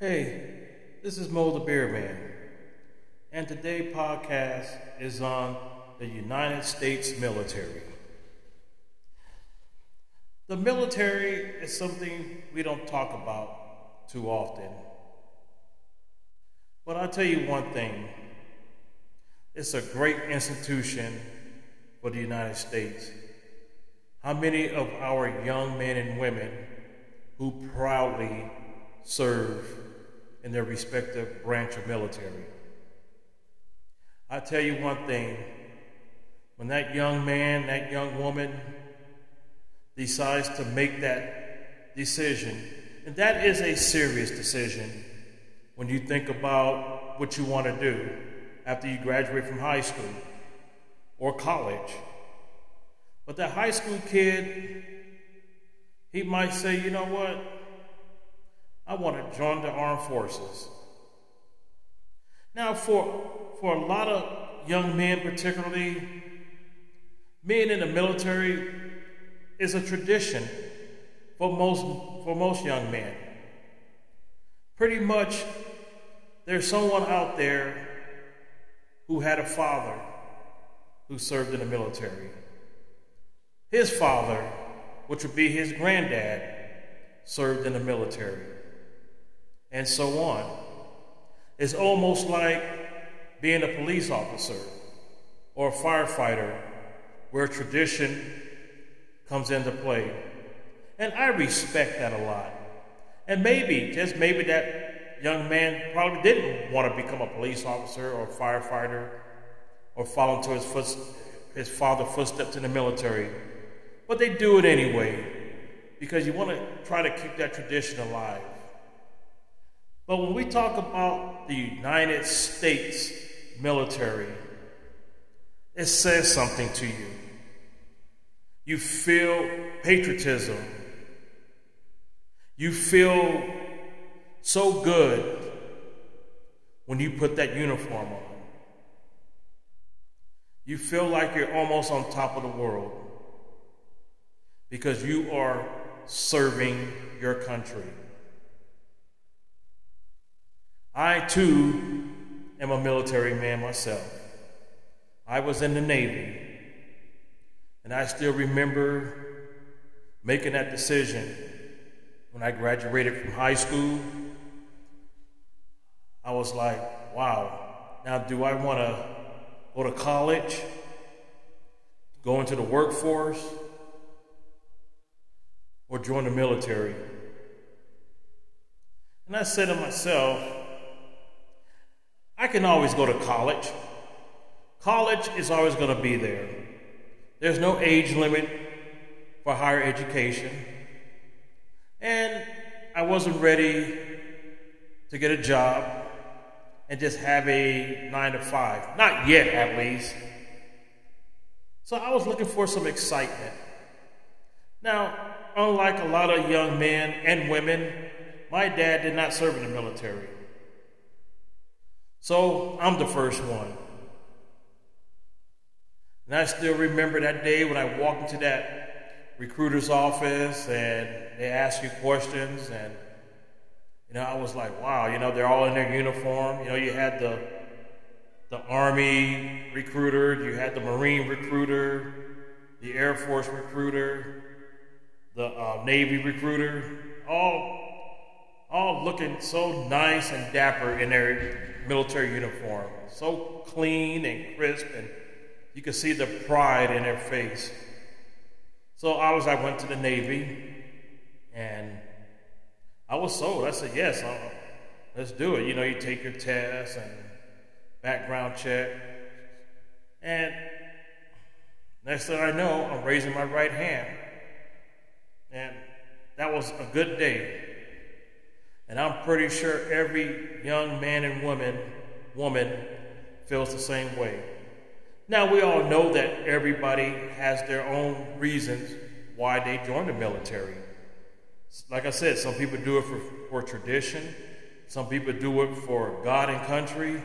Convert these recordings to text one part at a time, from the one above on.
Hey, this is Mo the Beer Man, and today's podcast is on the United States military. The military is something we don't talk about too often. But I'll tell you one thing it's a great institution for the United States. How many of our young men and women who proudly serve in their respective branch of military? I tell you one thing when that young man, that young woman decides to make that decision, and that is a serious decision when you think about what you want to do after you graduate from high school or college. But that high school kid, he might say, you know what? I want to join the armed forces. Now, for, for a lot of young men, particularly, being in the military is a tradition for most, for most young men. Pretty much, there's someone out there who had a father who served in the military. His father, which would be his granddad, served in the military. And so on. It's almost like being a police officer or a firefighter where tradition comes into play. And I respect that a lot. And maybe, just maybe, that young man probably didn't want to become a police officer or a firefighter or follow into his, foot, his father's footsteps in the military. But they do it anyway because you want to try to keep that tradition alive. But when we talk about the United States military, it says something to you. You feel patriotism. You feel so good when you put that uniform on. You feel like you're almost on top of the world because you are serving your country. I too am a military man myself. I was in the Navy, and I still remember making that decision when I graduated from high school. I was like, wow, now do I want to go to college, go into the workforce, or join the military? And I said to myself, I can always go to college. College is always going to be there. There's no age limit for higher education. And I wasn't ready to get a job and just have a nine to five. Not yet, at least. So I was looking for some excitement. Now, unlike a lot of young men and women, my dad did not serve in the military. So I'm the first one. And I still remember that day when I walked into that recruiter's office and they asked you questions and you know, I was like, wow, you know, they're all in their uniform. You know, you had the the Army recruiter, you had the Marine recruiter, the Air Force recruiter, the uh, Navy recruiter, all all looking so nice and dapper in their military uniform, so clean and crisp, and you could see the pride in their face. So I was, I went to the Navy, and I was sold. I said, yes, I'll, let's do it. You know, you take your test and background check, and next thing I know, I'm raising my right hand, and that was a good day. And I'm pretty sure every young man and woman, woman feels the same way. Now, we all know that everybody has their own reasons why they join the military. Like I said, some people do it for, for tradition, some people do it for God and country,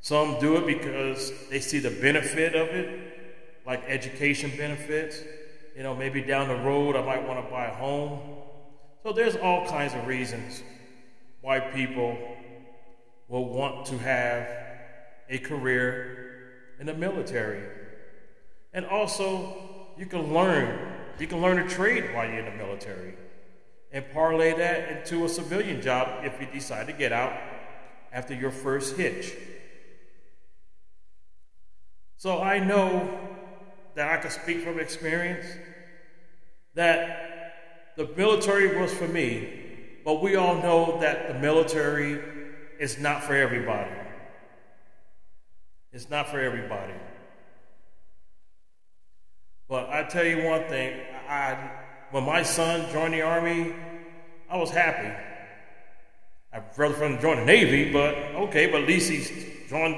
some do it because they see the benefit of it, like education benefits. You know, maybe down the road I might want to buy a home so there's all kinds of reasons why people will want to have a career in the military. And also, you can learn. You can learn a trade while you're in the military and parlay that into a civilian job if you decide to get out after your first hitch. So I know that I can speak from experience that the military was for me, but we all know that the military is not for everybody. It's not for everybody. But I tell you one thing, I when my son joined the army, I was happy. I'd rather for him to join the Navy, but okay, but at least he's joined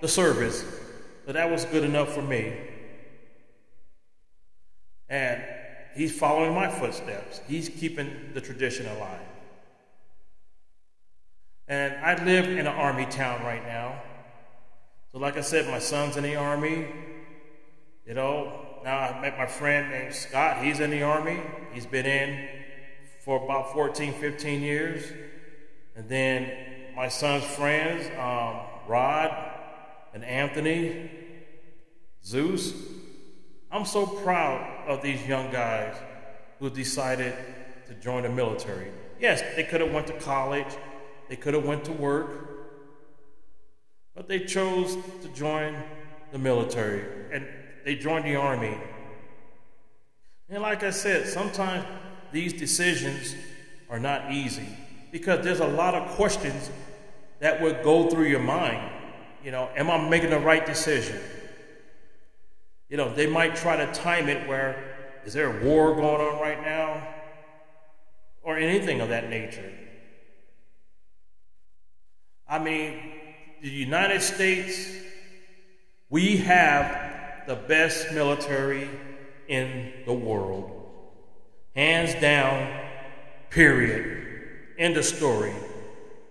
the service. So that was good enough for me. And he's following my footsteps. He's keeping the tradition alive. And I live in an army town right now. So, like I said, my son's in the army. You know, now I met my friend named Scott. He's in the army. He's been in for about 14, 15 years. And then my son's friends, um, Rod and Anthony, Zeus. I'm so proud of these young guys who decided to join the military. Yes, they could have went to college, they could have went to work, but they chose to join the military and they joined the army. And like I said, sometimes these decisions are not easy because there's a lot of questions that would go through your mind. You know, am I making the right decision? You know, they might try to time it where is there a war going on right now? Or anything of that nature. I mean, the United States, we have the best military in the world. Hands down, period. End of story.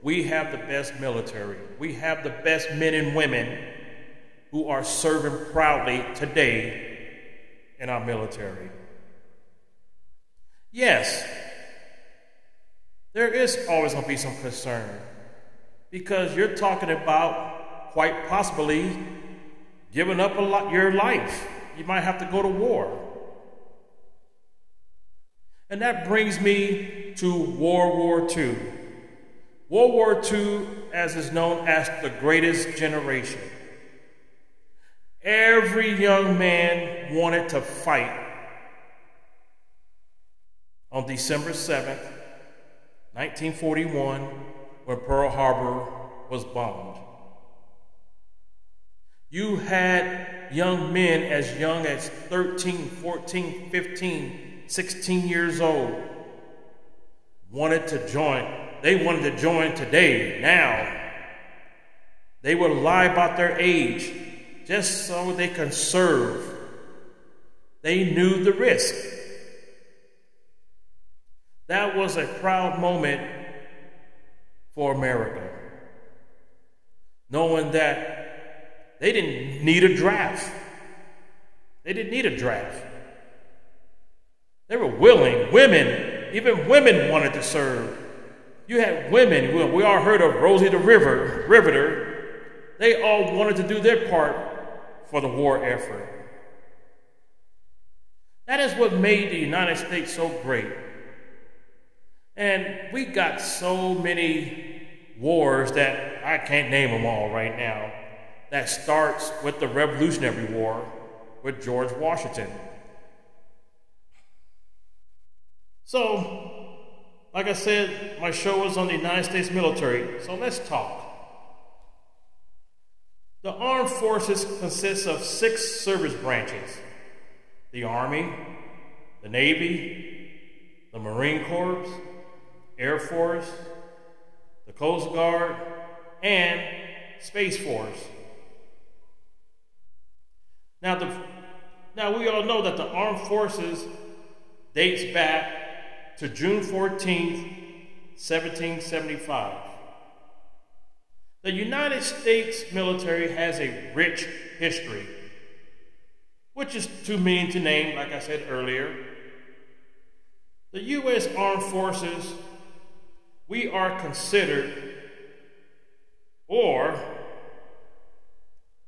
We have the best military. We have the best men and women who are serving proudly today in our military. Yes, there is always going to be some concern because you're talking about quite possibly giving up a lot, your life. You might have to go to war. And that brings me to World War II. World War II, as is known as the greatest generation. Every young man wanted to fight. On December 7th, 1941, when Pearl Harbor was bombed. You had young men as young as 13, 14, 15, 16 years old, wanted to join. They wanted to join today, now. They would lie about their age just so they can serve. They knew the risk. That was a proud moment for America, knowing that they didn't need a draft. They didn't need a draft. They were willing. Women, even women wanted to serve. You had women, we all heard of Rosie the River, Riveter. They all wanted to do their part for the war effort. That is what made the United States so great. And we got so many wars that I can't name them all right now. That starts with the Revolutionary War with George Washington. So, like I said, my show is on the United States military, so let's talk. Armed forces consists of six service branches the Army, the Navy, the Marine Corps, Air Force, the Coast Guard, and Space Force. Now, the, now we all know that the armed forces dates back to June 14, 1775. The United States military has a rich history, which is too mean to name, like I said earlier. The U.S. Armed Forces, we are considered, or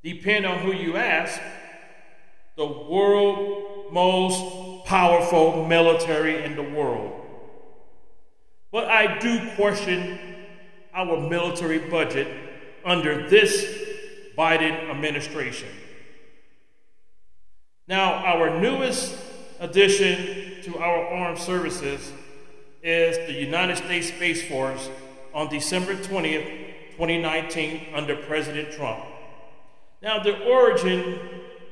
depend on who you ask, the world most powerful military in the world. But I do question our military budget under this Biden administration. Now, our newest addition to our armed services is the United States Space Force on December 20th, 2019, under President Trump. Now, the origin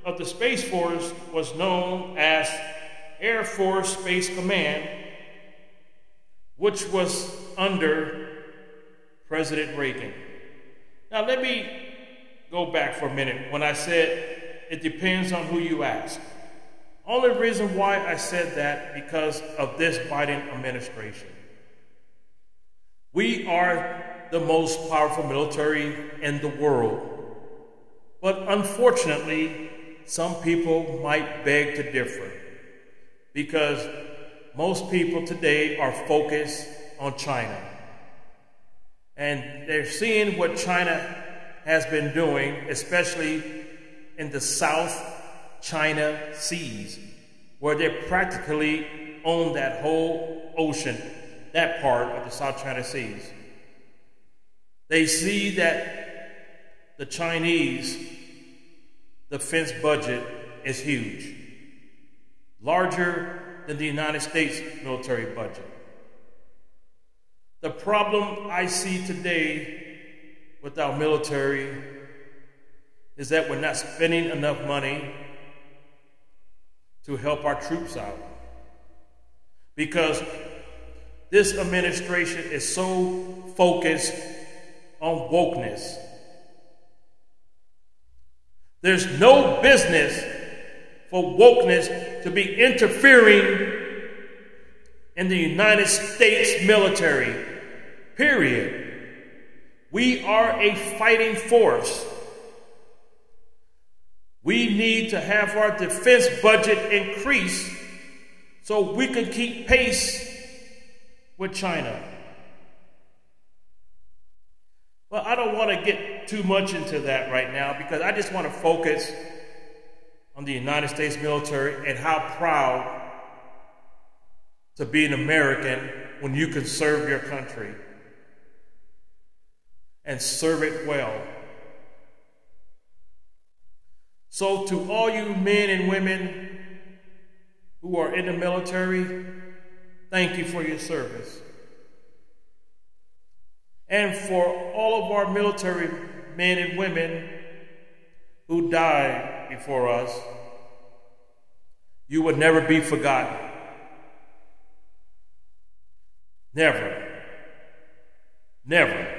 of the Space Force was known as Air Force Space Command, which was under President Reagan. Now, let me go back for a minute when I said it depends on who you ask. Only reason why I said that because of this Biden administration. We are the most powerful military in the world. But unfortunately, some people might beg to differ because most people today are focused on China. And they're seeing what China has been doing, especially in the South China Seas, where they practically own that whole ocean, that part of the South China Seas. They see that the Chinese defense budget is huge, larger than the United States military budget. The problem I see today with our military is that we're not spending enough money to help our troops out. Because this administration is so focused on wokeness. There's no business for wokeness to be interfering in the United States military, period. We are a fighting force. We need to have our defense budget increase so we can keep pace with China. But I don't want to get too much into that right now because I just want to focus on the United States military and how proud to be an American when you can serve your country and serve it well. So, to all you men and women who are in the military, thank you for your service. And for all of our military men and women who died before us, you will never be forgotten. Never. Never.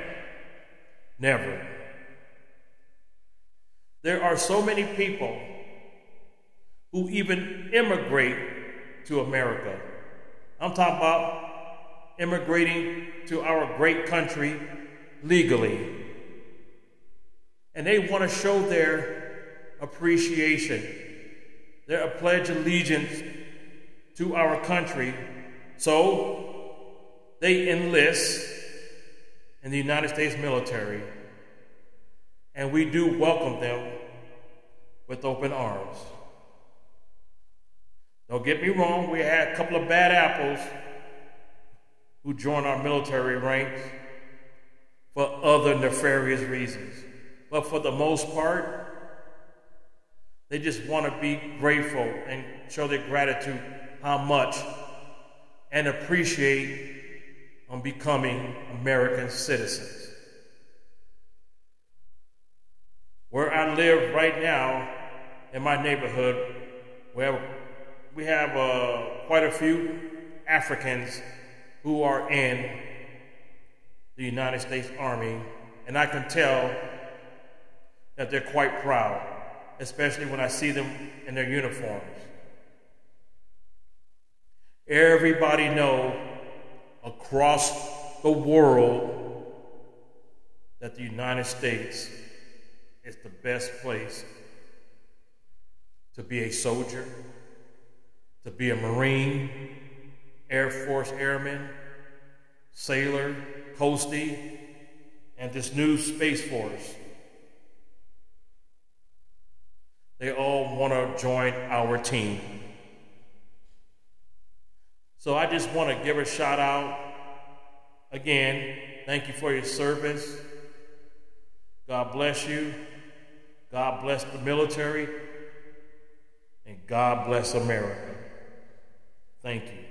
Never. There are so many people who even immigrate to America. I'm talking about immigrating to our great country legally. And they want to show their appreciation, their pledge allegiance to our country. So they enlist in the United States military and we do welcome them with open arms. Don't get me wrong, we had a couple of bad apples who joined our military ranks for other nefarious reasons. But for the most part, they just want to be grateful and show their gratitude how much and appreciate on becoming American citizens. Where I live right now in my neighborhood, where we have uh, quite a few Africans who are in the United States Army, and I can tell that they're quite proud, especially when I see them in their uniforms. Everybody know across the world that the United States is the best place to be a soldier, to be a Marine, Air Force airman, sailor, Coastie, and this new Space Force. They all want to join our team. So I just want to give a shout out again. Thank you for your service. God bless you. God bless the military. And God bless America. Thank you.